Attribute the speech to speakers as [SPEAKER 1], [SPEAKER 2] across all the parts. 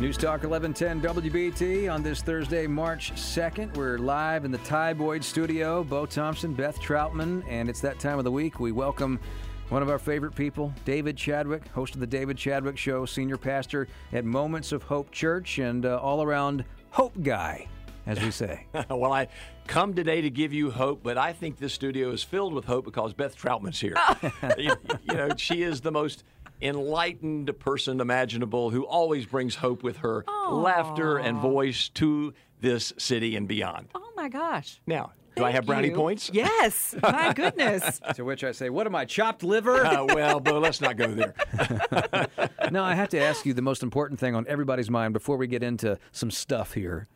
[SPEAKER 1] News Talk 1110 WBT on this Thursday, March 2nd. We're live in the Ty Boyd studio. Bo Thompson, Beth Troutman, and it's that time of the week. We welcome one of our favorite people, David Chadwick, host of the David Chadwick Show, senior pastor at Moments of Hope Church, and uh, all around hope guy, as we say.
[SPEAKER 2] well, I come today to give you hope, but I think this studio is filled with hope because Beth Troutman's here. you, you know, she is the most enlightened person imaginable who always brings hope with her
[SPEAKER 3] Aww.
[SPEAKER 2] laughter and voice to this city and beyond.
[SPEAKER 3] Oh my gosh.
[SPEAKER 2] Now, do I have brownie
[SPEAKER 3] you.
[SPEAKER 2] points?
[SPEAKER 3] Yes. My goodness.
[SPEAKER 1] to which I say, What am I, chopped liver?
[SPEAKER 2] Uh, well, Bo, let's not go there.
[SPEAKER 1] now, I have to ask you the most important thing on everybody's mind before we get into some stuff here.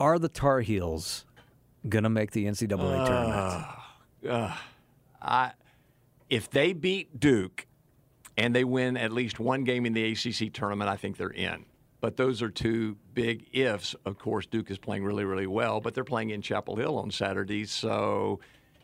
[SPEAKER 1] Are the Tar Heels going to make the NCAA tournament?
[SPEAKER 2] Uh, I, if they beat Duke and they win at least one game in the ACC tournament, I think they're in. But those are two big ifs. Of course, Duke is playing really, really well, but they're playing in Chapel Hill on Saturday. So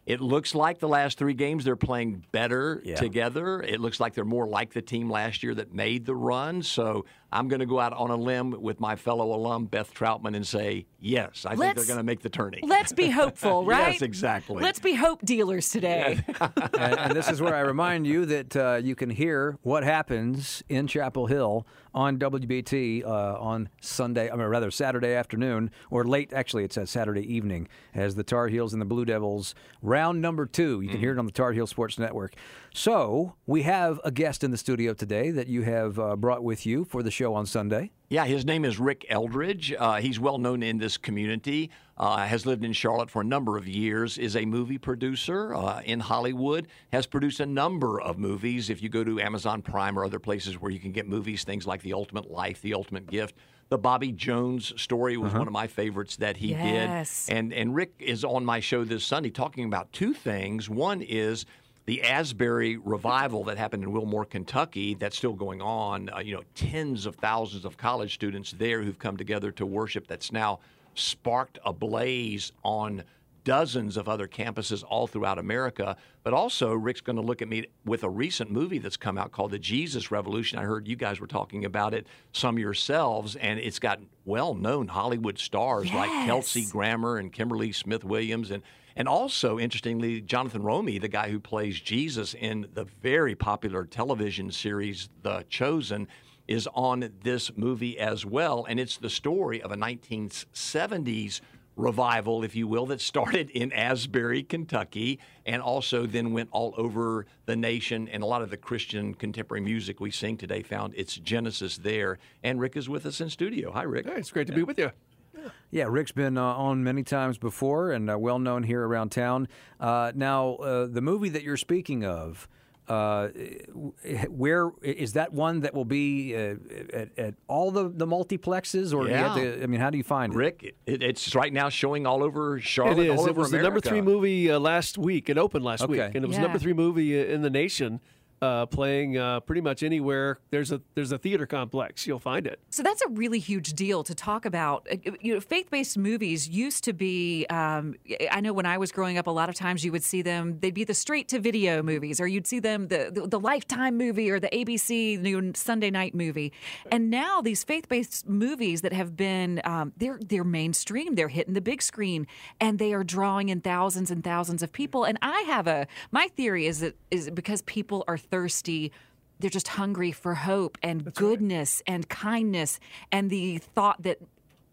[SPEAKER 2] it looks like the last three games they're playing better
[SPEAKER 1] Yeah.
[SPEAKER 2] together. It looks like they're more like the team last year that made the run. So I'm going to go out on a limb with my fellow alum, Beth Troutman, and say, yes, I think
[SPEAKER 3] Let's-
[SPEAKER 2] they're going to make the tourney.
[SPEAKER 3] Let's be hopeful, right?
[SPEAKER 2] Yes, exactly.
[SPEAKER 3] Let's be hope dealers today.
[SPEAKER 1] and, and this is where I remind you that uh, you can hear what happens in Chapel Hill on WBT uh, on Sunday, I mean, rather Saturday afternoon, or late, actually, it's a Saturday evening, as the Tar Heels and the Blue Devils round number two. You can hear it on the Tar Heel Sports Network. So we have a guest in the studio today that you have uh, brought with you for the show on Sunday.
[SPEAKER 2] Yeah, his name is Rick Eldridge. Uh, he's well known in this community. Uh, has lived in Charlotte for a number of years. Is a movie producer uh, in Hollywood. Has produced a number of movies. If you go to Amazon Prime or other places where you can get movies, things like The Ultimate Life, The Ultimate Gift. The Bobby Jones story was one of my favorites that he
[SPEAKER 3] Yes.
[SPEAKER 2] did. And and Rick is on my show this Sunday talking about two things. One is the Asbury revival that happened in Wilmore, Kentucky, that's still going on. Uh, you know, tens of thousands of college students there who've come together to worship. That's now sparked a blaze on dozens of other campuses all throughout America. But also, Rick's going to look at me with a recent movie that's come out called The Jesus Revolution. I heard you guys were talking about it, some yourselves, and it's got well known Hollywood stars like Kelsey Grammer and Kimberly Smith Williams and and also, interestingly, Jonathan Roumie, the guy who plays Jesus in the very popular television series The Chosen, is on this movie as well. And it's the story of a 1970s revival, if you will, that started in Asbury, Kentucky, and also then went all over the nation. And a lot of the Christian contemporary music we sing today found its genesis there. And Rick is with us in studio. Hi, Rick.
[SPEAKER 4] Hey, it's great to be with you.
[SPEAKER 1] Yeah, Rick's been uh, on many times before and uh, well known here around town. Uh, now, uh, the movie that you're speaking of, uh, where is that one that will be uh, at, at all the, the multiplexes, or do you have
[SPEAKER 2] Yeah.
[SPEAKER 1] to, I mean, how do you find it?
[SPEAKER 2] Rick, it, it's right now showing all over Charlotte,
[SPEAKER 4] it is.
[SPEAKER 2] all
[SPEAKER 4] It
[SPEAKER 2] over
[SPEAKER 4] was the number three movie uh, last week. It opened last week, and it was
[SPEAKER 3] Yeah.
[SPEAKER 4] the number three movie uh, in the nation. Uh, playing uh, pretty much anywhere there's a there's a theater complex, you'll find it.
[SPEAKER 3] So that's a really huge deal to talk about. Uh, You know, faith-based movies used to be. Um, I know when I was growing up, a lot of times you would see them. They'd be the straight-to-video movies, or you'd see them the, the the Lifetime movie or the ABC new Sunday night movie. And now these faith-based movies that have been um, they're they're mainstream. They're hitting the big screen, and they are drawing in thousands and thousands of people. And I have a my theory is that is because people are thirsty they're just hungry for hope and goodness and kindness and the thought that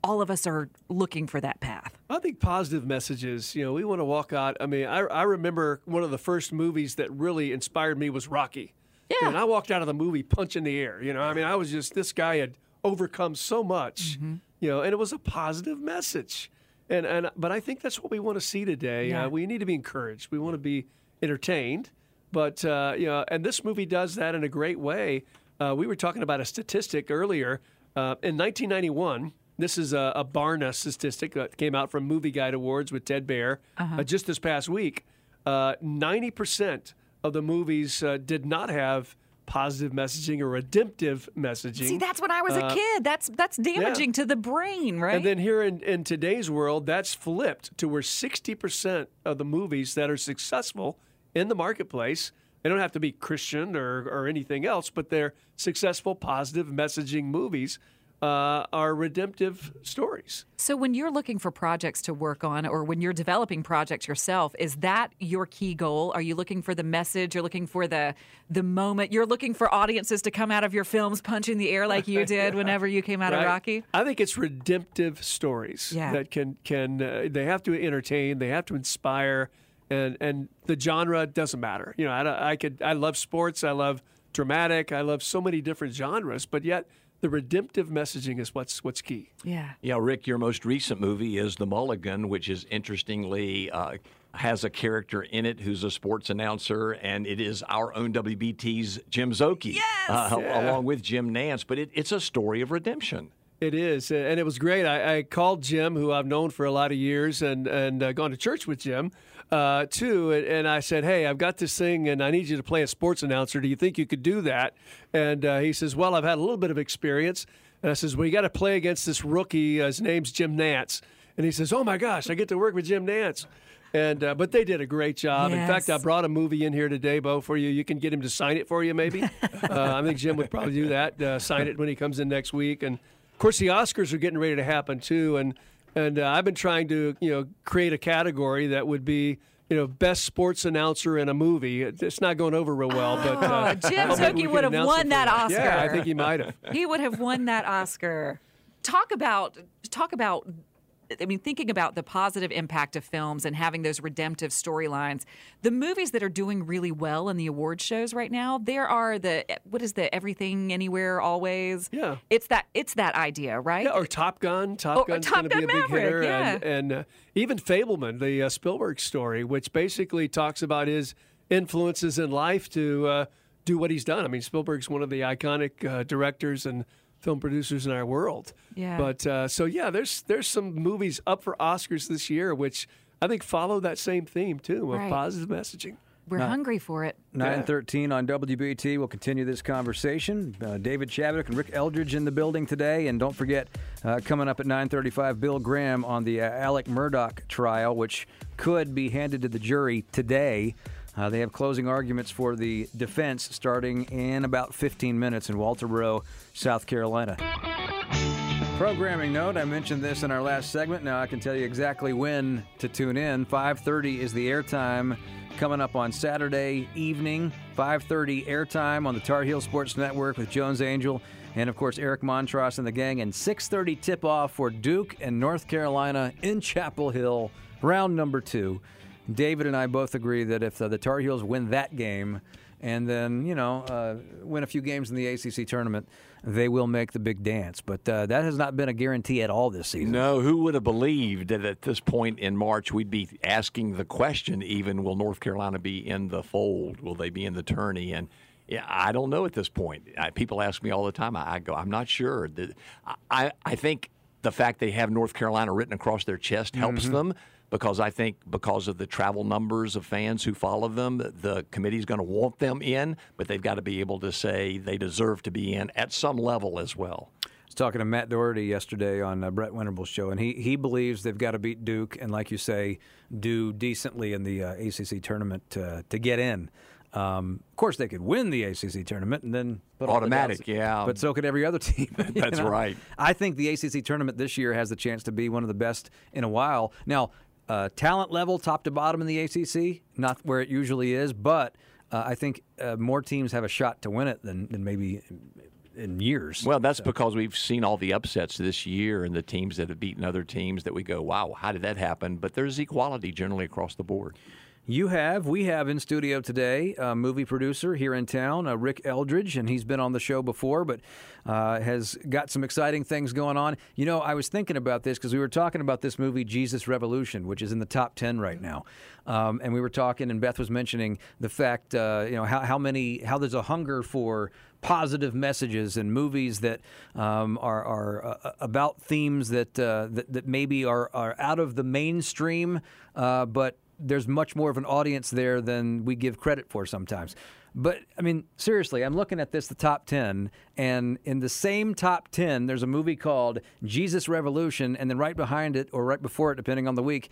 [SPEAKER 3] all of us are looking for that path.
[SPEAKER 4] I think positive messages. You know, we want to walk out. I mean, I, I remember one of the first movies that really inspired me was Rocky.
[SPEAKER 3] Yeah.
[SPEAKER 4] And I walked out of the movie punching the air. You know, I mean, I was just this guy had overcome so much. You know, and it was a positive message. And and but I think that's what we want to see today.
[SPEAKER 3] Yeah.
[SPEAKER 4] Uh, we need to be encouraged. We want to be entertained. But uh, you know, and this movie does that in a great way. Uh, we were talking about a statistic earlier. Uh, in 1991, this is a, a Barna statistic that came out from Movie Guide Awards with Ted Baehr uh, just this past week. Uh, 90% of the movies uh, did not have positive messaging or redemptive messaging.
[SPEAKER 3] See, that's when I was a kid. That's that's damaging to the brain, right?
[SPEAKER 4] And then here in, in today's world, that's flipped to where 60% of the movies that are successful in the marketplace, they don't have to be Christian or, or anything else, but they're successful, positive messaging movies uh, are redemptive stories.
[SPEAKER 3] So when you're looking for projects to work on or when you're developing projects yourself, is that your key goal? Are you looking for the message? You're looking for the the moment. You're looking for audiences to come out of your films punching the air like you did whenever you came out of Rocky?
[SPEAKER 4] I think it's redemptive stories
[SPEAKER 3] Yeah.
[SPEAKER 4] that can can uh, they have to entertain, they have to inspire, and and the genre doesn't matter. You know, I, I could I love sports, I love dramatic, I love so many different genres, but yet the redemptive messaging is what's what's key.
[SPEAKER 3] Yeah.
[SPEAKER 2] Yeah, Rick, your most recent movie is The Mulligan, which is interestingly uh, has a character in it who's a sports announcer, and it is our own WBT's Jim Szoke, uh, along with Jim Nantz. But it, it's a story of redemption.
[SPEAKER 4] It is, and it was great. I, I called Jim, who I've known for a lot of years, and and uh, gone to church with Jim uh, too. And, and I said, "Hey, I've got this thing, and I need you to play a sports announcer. Do you think you could do that?" And uh, he says, "Well, I've had a little bit of experience." And I says, "Well, you got to play against this rookie. Uh, his name's Jim Nantz." And he says, "Oh my gosh, I get to work with Jim Nantz." And uh, but they did a great job. In fact, I brought a movie in here today, Bo, for you. You can get him to sign it for you, maybe. uh, I think Jim would probably do that. Uh, sign it when he comes in next week. And of course, the Oscars are getting ready to happen too. And and uh, I've been trying to you know create a category that would be you know best sports announcer in a movie. It's not going over real well, but uh,
[SPEAKER 3] Oh, Jim
[SPEAKER 4] hopefully we
[SPEAKER 3] Szoke
[SPEAKER 4] can
[SPEAKER 3] would have won that. Oscar.
[SPEAKER 4] Yeah, I think he might have.
[SPEAKER 3] he would have won that Oscar. Talk about talk about I mean thinking about the positive impact of films and having those redemptive storylines. The movies that are doing really well in the award shows right now, there are the what is the everything anywhere always?
[SPEAKER 4] Yeah.
[SPEAKER 3] It's that it's that idea, right?
[SPEAKER 4] Yeah, or Top Gun. Top Gun's
[SPEAKER 3] Top
[SPEAKER 4] going to be a
[SPEAKER 3] Gun
[SPEAKER 4] big
[SPEAKER 3] Maverick,
[SPEAKER 4] hitter,
[SPEAKER 3] yeah.
[SPEAKER 4] and, and uh, even Fabelman, the uh, Spielberg story, which basically talks about his influences in life to uh, do what he's done. I mean, Spielberg's one of the iconic uh, directors and film producers in our world.
[SPEAKER 3] Yeah.
[SPEAKER 4] But uh, so yeah, there's there's some movies up for Oscars this year, which I think follow that same theme too of
[SPEAKER 3] Right.
[SPEAKER 4] positive messaging.
[SPEAKER 3] We're hungry for it.
[SPEAKER 1] 913 on WBT. We'll continue this conversation. Uh, David Chadwick and Rick Eldridge in the building today. And don't forget, uh, coming up at 935, Bill Graham on the uh, Alex Murdaugh trial, which could be handed to the jury today. Uh, they have closing arguments for the defense starting in about 15 minutes in Walterboro, South Carolina. Programming note, I mentioned this in our last segment. Now I can tell you exactly when to tune in. 5:30 is the airtime coming up on Saturday evening. 5:30 airtime on the Tar Heel Sports Network with Jones Angell and of course Eric Montross and the gang and 6:30 tip-off for Duke and North Carolina in Chapel Hill, round number 2. David and I both agree that if the, the Tar Heels win that game and then, you know, uh, win a few games in the ACC tournament, they will make the big dance. But uh, that has not been a guarantee at all this season.
[SPEAKER 2] No, who would have believed that at this point in March we'd be asking the question even will North Carolina be in the fold? Will they be in the tourney? And yeah, I don't know at this point. I, people ask me all the time. I, I go, I'm not sure. I, I think the fact they have North Carolina written across their chest helps them because I think because of the travel numbers of fans who follow them, the committee's going to want them in, but they've got to be able to say they deserve to be in at some level as well.
[SPEAKER 1] I was talking to Matt Doherty yesterday on uh, Brett Winterble's show, and he, he believes they've got to beat Duke and, like you say, do decently in the uh, ACC tournament to, to get in. Um, of course, they could win the ACC tournament and then all the
[SPEAKER 2] Automatic, yeah.
[SPEAKER 1] But so could every other team.
[SPEAKER 2] That's
[SPEAKER 1] know?
[SPEAKER 2] right.
[SPEAKER 1] I think the ACC tournament this year has the chance to be one of the best in a while. Now, uh, talent level, top to bottom in the ACC, not where it usually is, but uh, I think uh, more teams have a shot to win it than, than maybe in years.
[SPEAKER 2] Well, that's because we've seen all the upsets this year and the teams that have beaten other teams that we go, wow, how did that happen? But there's equality generally across the board.
[SPEAKER 1] You have. We have in studio today a movie producer here in town, uh, Rick Eldridge, and he's been on the show before, but uh, has got some exciting things going on. You know, I was thinking about this because we were talking about this movie, Jesus Revolution, which is in the top 10 right now. Um, and we were talking, and Beth was mentioning the fact, uh, you know, how, how many, how there's a hunger for positive messages and movies that um, are, are uh, about themes that, uh, that, that maybe are, are out of the mainstream, uh, but there's much more of an audience there than we give credit for sometimes. But I mean, seriously, I'm looking at this, the top 10, and in the same top 10, there's a movie called Jesus Revolution, and then right behind it, or right before it, depending on the week,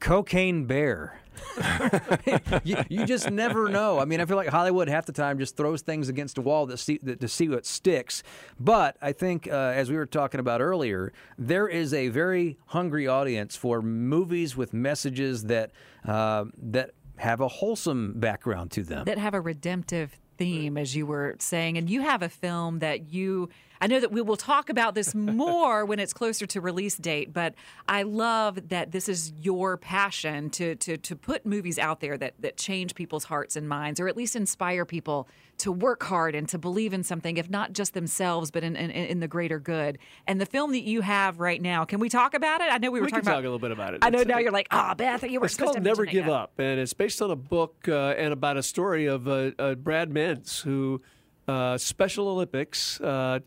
[SPEAKER 1] Cocaine Bear. you, you, just never know. I mean, I feel like Hollywood half the time just throws things against a wall that see, that, to see what sticks. But I think, uh, as we were talking about earlier, there is a very hungry audience for movies with messages that uh, that have a wholesome background to them,
[SPEAKER 3] that have a redemptive theme, as you were saying. And you have a film that you, I know that we will talk about this more when it's closer to release date, but I love that this is your passion to, to, to put movies out there that, that change people's hearts and minds, or at least inspire people to work hard and to believe in something, if not just themselves, but in, in, in the greater good. And the film that you have right now, can we talk about it? I know we were
[SPEAKER 4] we
[SPEAKER 3] talking
[SPEAKER 4] can
[SPEAKER 3] about
[SPEAKER 4] talk a little bit about it.
[SPEAKER 3] I know
[SPEAKER 4] It's,
[SPEAKER 3] now you're like, ah, Beth, you were
[SPEAKER 4] It's called Never Give. Up, and it's based on a book uh, and about a story of uh, uh, Brad Mintz, who uh, Special Olympics, uh,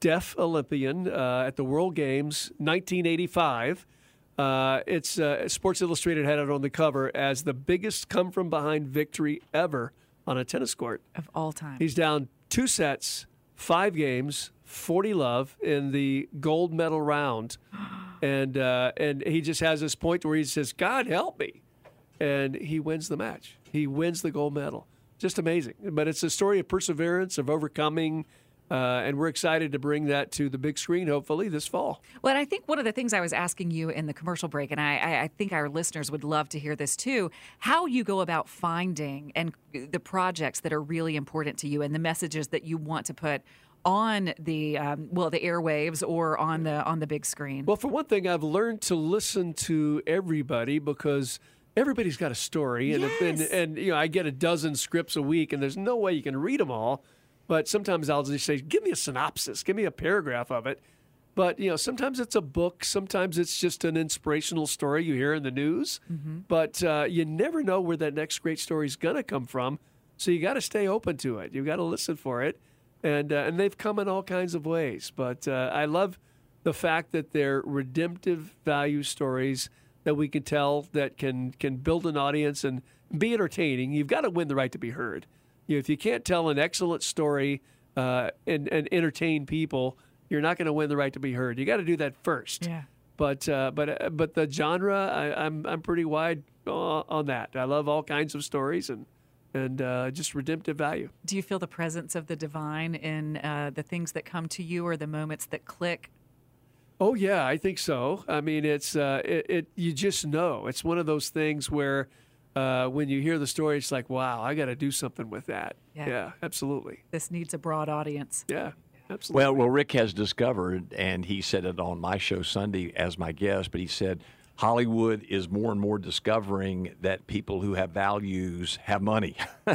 [SPEAKER 4] deaf Olympian uh, at the World Games, 1985. Uh, it's uh, Sports Illustrated had it on the cover as the biggest come from behind victory ever on a tennis court.
[SPEAKER 3] Of all time.
[SPEAKER 4] He's down two sets, five games, 40 love in the gold medal round. And, uh, and he just has this point where he says, God help me. And he wins the match. He wins the gold medal. Just amazing. But it's a story of perseverance, of overcoming. Uh, and we're excited to bring that to the big screen, hopefully, this fall.
[SPEAKER 3] Well, and I think one of the things I was asking you in the commercial break, and I, I, think our listeners would love to hear this too, how you go about finding and the projects that are really important to you and the messages that you want to put on the um, well the airwaves or on the on the big screen.
[SPEAKER 4] Well, for one thing, I've learned to listen to everybody because everybody's got a story, and and, and you know I get a dozen scripts a week, and there's no way you can read them all. But sometimes I'll just say, "Give me a synopsis, give me a paragraph of it." But you know, sometimes it's a book, sometimes it's just an inspirational story you hear in the news. But uh, you never know where that next great story is going to come from, so you got to stay open to it. You got to listen for it, and uh, and they've come in all kinds of ways. But uh, I love the fact that they're redemptive value stories that we can tell that can can build an audience and be entertaining. You've got to win the right to be heard. You know, if you can't tell an excellent story uh, and and entertain people, you're not going to win the right to be heard. You got to do that first.
[SPEAKER 3] Yeah.
[SPEAKER 4] But uh, but uh, but the genre, I, I'm I'm pretty wide uh, on that. I love all kinds of stories and and uh, just redemptive value.
[SPEAKER 3] Do you feel the presence of the divine in uh, the things that come to you or the moments that click?
[SPEAKER 4] Oh yeah, I think so. I mean, it's uh, it, it. You just know it's one of those things where uh, when you hear the story, it's like, wow, I got to do something with that.
[SPEAKER 3] Yeah.
[SPEAKER 4] absolutely.
[SPEAKER 3] This needs a broad audience.
[SPEAKER 4] Yeah, absolutely.
[SPEAKER 2] Well, well, Rick has discovered, and he said it on my show Sunday as my guest, but he said Hollywood is more and more discovering that people who have values have money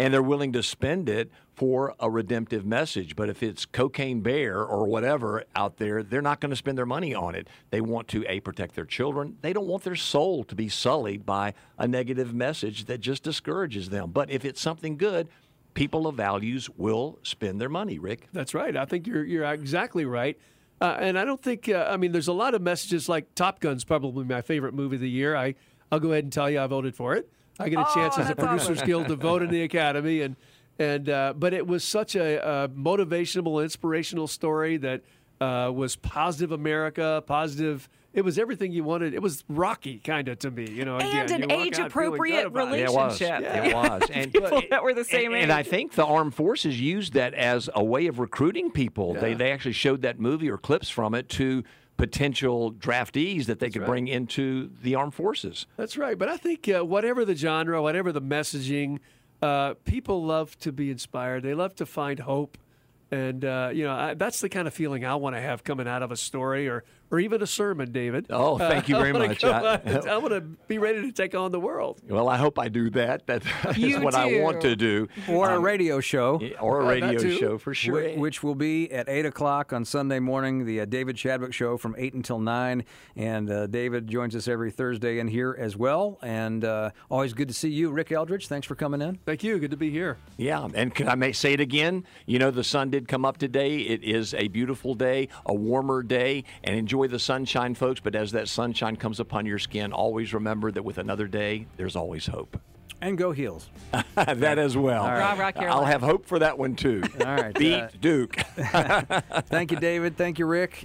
[SPEAKER 2] and they're willing to spend it for a redemptive message. But if it's Cocaine Bear or whatever out there, they're not going to spend their money on it. They want to, A, protect their children. They don't want their soul to be sullied by a negative message that just discourages them. But if it's something good, people of values will spend their money, Rick.
[SPEAKER 4] That's right. I think you're you're exactly right. Uh, and I don't think uh, I mean there's a lot of messages like Top Gun's probably my favorite movie of the year. I I'll go ahead and tell you I voted for it. I get a chance as a
[SPEAKER 3] that's awesome.
[SPEAKER 4] producers guild to vote in the Academy and and uh, but it was such a, a motivational, inspirational story that uh, was positive America, positive. It was everything you wanted. It was Rocky kind of to me, you know.
[SPEAKER 3] And
[SPEAKER 4] again,
[SPEAKER 3] an
[SPEAKER 4] you walk out
[SPEAKER 3] age-appropriate
[SPEAKER 4] feeling good about it.
[SPEAKER 2] Yeah, it was.
[SPEAKER 3] Relationship.
[SPEAKER 2] It was. And
[SPEAKER 3] People that were the same
[SPEAKER 2] and, and I think the armed forces used that as a way of recruiting people. They
[SPEAKER 4] Yeah.
[SPEAKER 2] they actually showed that movie or clips from it to potential draftees that they could
[SPEAKER 4] right.
[SPEAKER 2] bring into the armed forces.
[SPEAKER 4] That's right. But I think uh, whatever the genre, whatever the messaging, uh, people love to be inspired. They love to find hope. And, uh, you know, I, that's the kind of feeling I want to have coming out of a story or, or even a sermon, David.
[SPEAKER 2] Oh, thank you very
[SPEAKER 4] I'm gonna
[SPEAKER 2] much. I-
[SPEAKER 4] out- I'm going to be ready to take on the world.
[SPEAKER 2] Well, I hope I do that. That is
[SPEAKER 3] You
[SPEAKER 2] what I want to do.
[SPEAKER 1] Or a
[SPEAKER 2] Um,
[SPEAKER 1] radio show.
[SPEAKER 2] or a
[SPEAKER 4] Uh,
[SPEAKER 2] radio
[SPEAKER 4] too.
[SPEAKER 2] show for sure.
[SPEAKER 1] Whi- Which will be at 8 o'clock on Sunday morning, the uh, David Chadwick Show from 8 until 9. And uh, David joins us every Thursday in here as well. And uh, always good to see you, Rick Eldridge. Thanks for coming in.
[SPEAKER 4] Thank you. Good to be here.
[SPEAKER 2] Yeah, and can I may say it again? You know, the sun did come up today. It is a beautiful day, a warmer day, and enjoy the sunshine, folks. But as that sunshine comes upon your skin, always remember that with another day, there's always hope.
[SPEAKER 1] And go Heels.
[SPEAKER 2] that as well.
[SPEAKER 3] Rah, rah,
[SPEAKER 2] I'll have hope for that one too.
[SPEAKER 1] All right,
[SPEAKER 2] Beat
[SPEAKER 1] uh,
[SPEAKER 2] Duke.
[SPEAKER 1] Thank you, David. Thank you, Rick.